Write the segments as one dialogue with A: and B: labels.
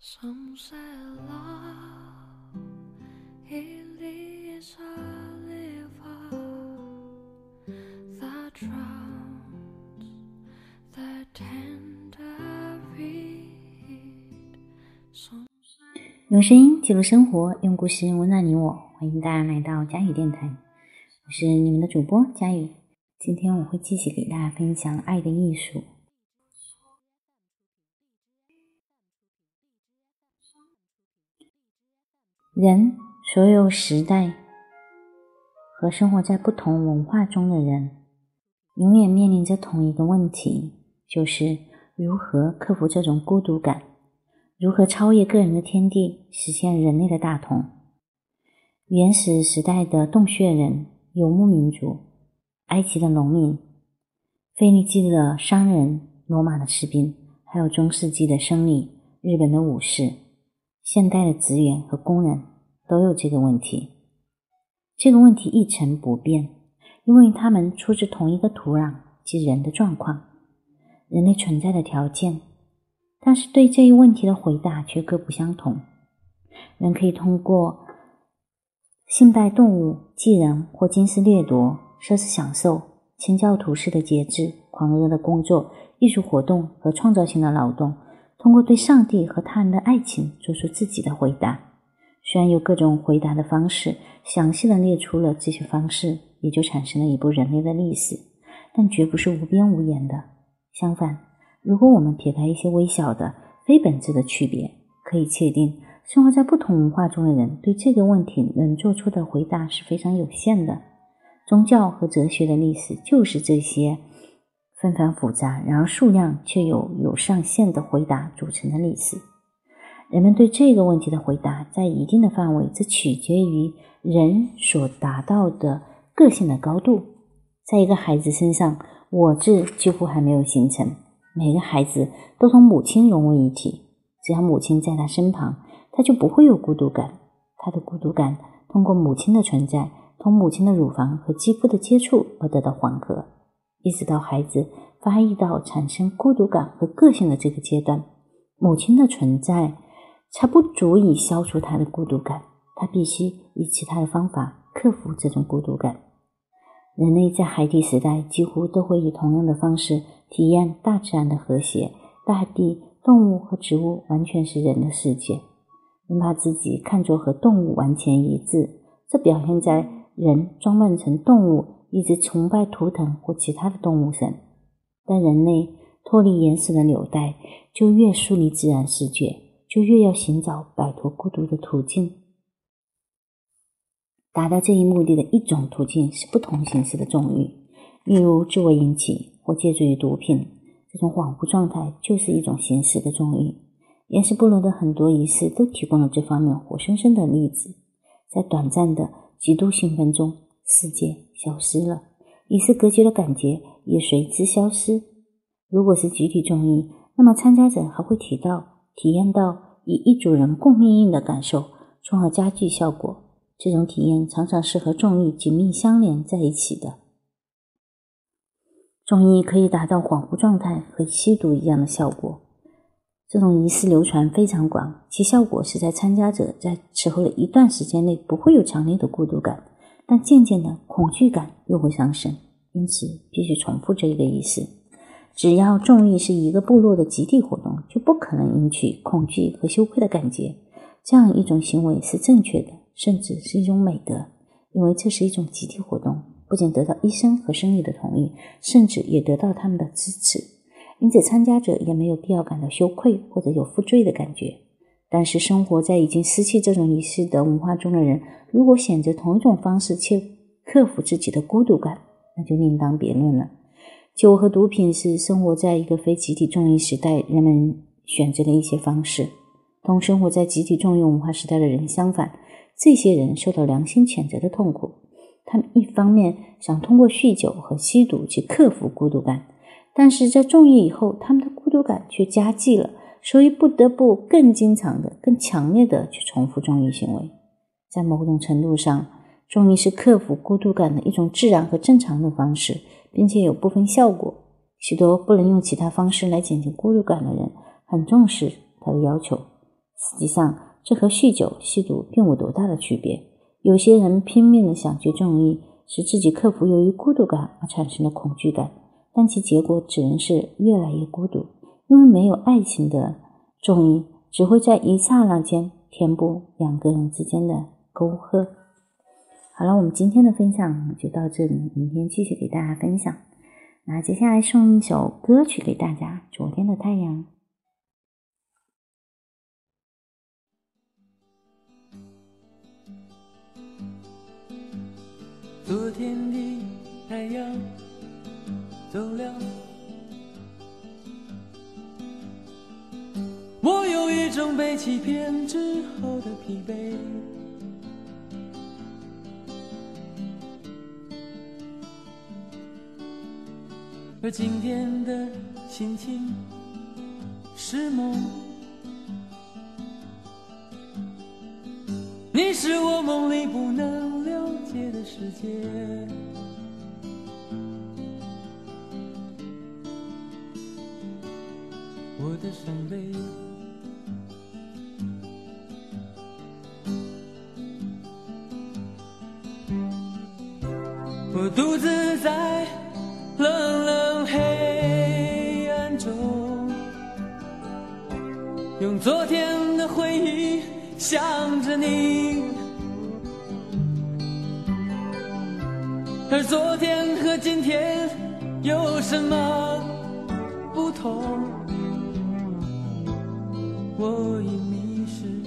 A: Some say love it is a river that drowns the tender reed. Some
B: 用声音记录生活，用故事温暖你我。欢迎大家来到佳宇电台，我是你们的主播佳宇。今天我会继续给大家分享《爱的艺术》。人，所有时代和生活在不同文化中的人，永远面临着同一个问题，就是如何克服这种孤独感，如何超越个人的天地，实现人类的大同。原始时代的洞穴人、游牧民族、埃及的农民、腓尼基的商人、罗马的士兵，还有中世纪的僧侣、日本的武士。现代的职员和工人都有这个问题，这个问题一成不变，因为他们出自同一个土壤及人的状况、人类存在的条件，但是对这一问题的回答却各不相同。人可以通过信拜动物、祭人或金丝掠夺、奢侈享受、清教徒式的节制、狂热的工作、艺术活动和创造性的劳动。通过对上帝和他人的爱情做出自己的回答。虽然有各种回答的方式，详细的列出了这些方式，也就产生了一部人类的历史，但绝不是无边无沿的。相反，如果我们撇开一些微小的、非本质的区别，可以确定，生活在不同文化中的人对这个问题能做出的回答是非常有限的。宗教和哲学的历史就是这些。纷繁复杂，然而数量却有有上限的回答组成的历史。人们对这个问题的回答，在一定的范围，这取决于人所达到的个性的高度。在一个孩子身上，我字几乎还没有形成。每个孩子都同母亲融为一体，只要母亲在他身旁，他就不会有孤独感。他的孤独感通过母亲的存在，同母亲的乳房和肌肤的接触而得到缓和。一直到孩子发育到产生孤独感和个性的这个阶段，母亲的存在才不足以消除他的孤独感。他必须以其他的方法克服这种孤独感。人类在海底时代几乎都会以同样的方式体验大自然的和谐。大地、动物和植物完全是人的世界。人把自己看作和动物完全一致，这表现在人装扮成动物。一直崇拜图腾或其他的动物神，但人类脱离原始的纽带，就越疏离自然世界，就越要寻找摆脱孤独的途径。达到这一目的的一种途径是不同形式的纵欲，例如自我引起或借助于毒品。这种恍惚状态就是一种形式的纵欲。原始部落的很多仪式都提供了这方面活生生的例子。在短暂的极度兴奋中，世界。消失了，与世隔绝的感觉也随之消失。如果是集体综艺，那么参加者还会提到、体验到与一组人共命运的感受，从而加剧效果。这种体验常常是和综艺紧密相连在一起的。综艺可以达到恍惚状态和吸毒一样的效果。这种仪式流传非常广，其效果是在参加者在此后的一段时间内不会有强烈的孤独感。但渐渐的，恐惧感又会上升，因此必须重复这个意思。只要众欲是一个部落的集体活动，就不可能引起恐惧和羞愧的感觉。这样一种行为是正确的，甚至是一种美德，因为这是一种集体活动，不仅得到医生和生理的同意，甚至也得到他们的支持。因此，参加者也没有必要感到羞愧或者有负罪的感觉。但是，生活在已经失去这种仪式的文化中的人，如果选择同一种方式去克服自己的孤独感，那就另当别论了。酒和毒品是生活在一个非集体重欲时代人们选择的一些方式。同生活在集体重欲文化时代的人相反，这些人受到良心谴责的痛苦。他们一方面想通过酗酒和吸毒去克服孤独感，但是在重欲以后，他们的孤独感却加剧了。所以不得不更经常的、更强烈的去重复纵欲行为。在某种程度上，纵欲是克服孤独感的一种自然和正常的方式，并且有部分效果。许多不能用其他方式来减轻孤独感的人，很重视他的要求。实际上，这和酗酒、吸毒并无多大的区别。有些人拼命的想去纵欲，使自己克服由于孤独感而产生的恐惧感，但其结果只能是越来越孤独，因为没有爱情的重音只会在一刹那间填补两个人之间的沟壑。好了，我们今天的分享就到这里，明天继续给大家分享。那接下来送一首歌曲给大家，《昨天的太阳》。
C: 昨天的太阳走了，我有一种被欺骗之后的疲惫。而今天的心情是梦，你是我梦里不能了解的世界。我的伤悲，独自在冷冷黑暗中，用昨天的回忆想着你，而昨天和今天有什么不同？我已迷失，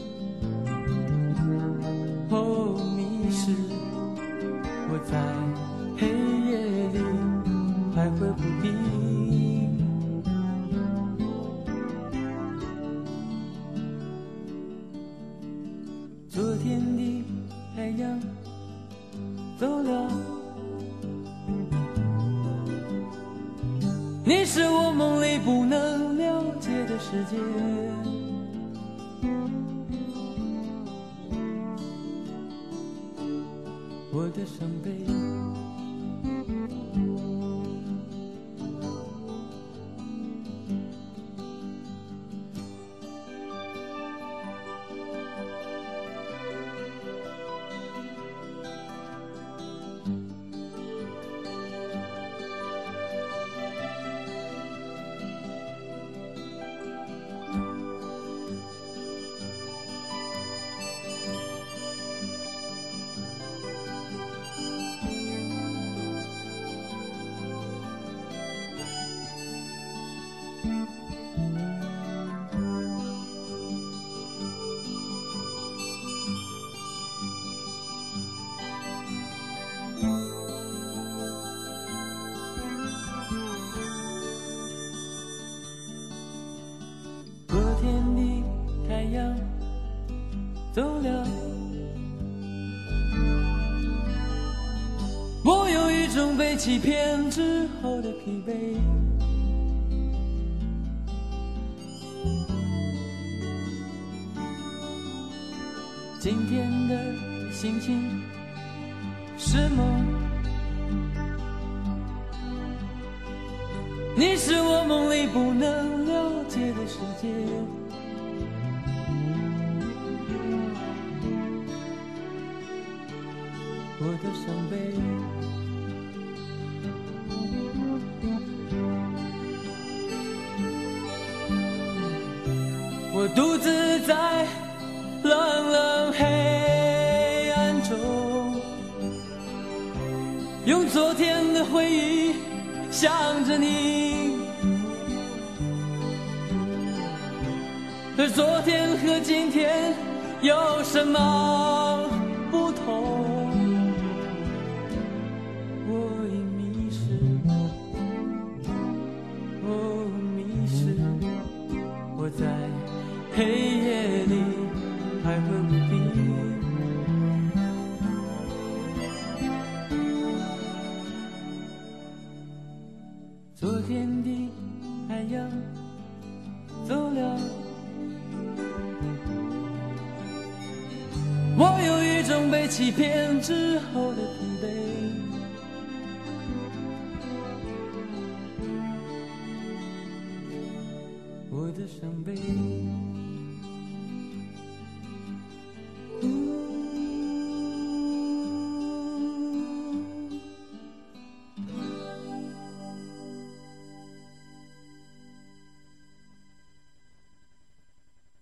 C: 天地太阳走了，你是我梦里不能了解的世界。我的伤悲。种被欺骗之后的疲惫。今天的心情是梦，你是我梦里不能了解的世界。我的伤悲。我独自在冷冷黑暗中，用昨天的回忆想着你，而昨天和今天有什么不同？天的太阳走了，我有一种被欺骗之后的疲惫。我的伤悲。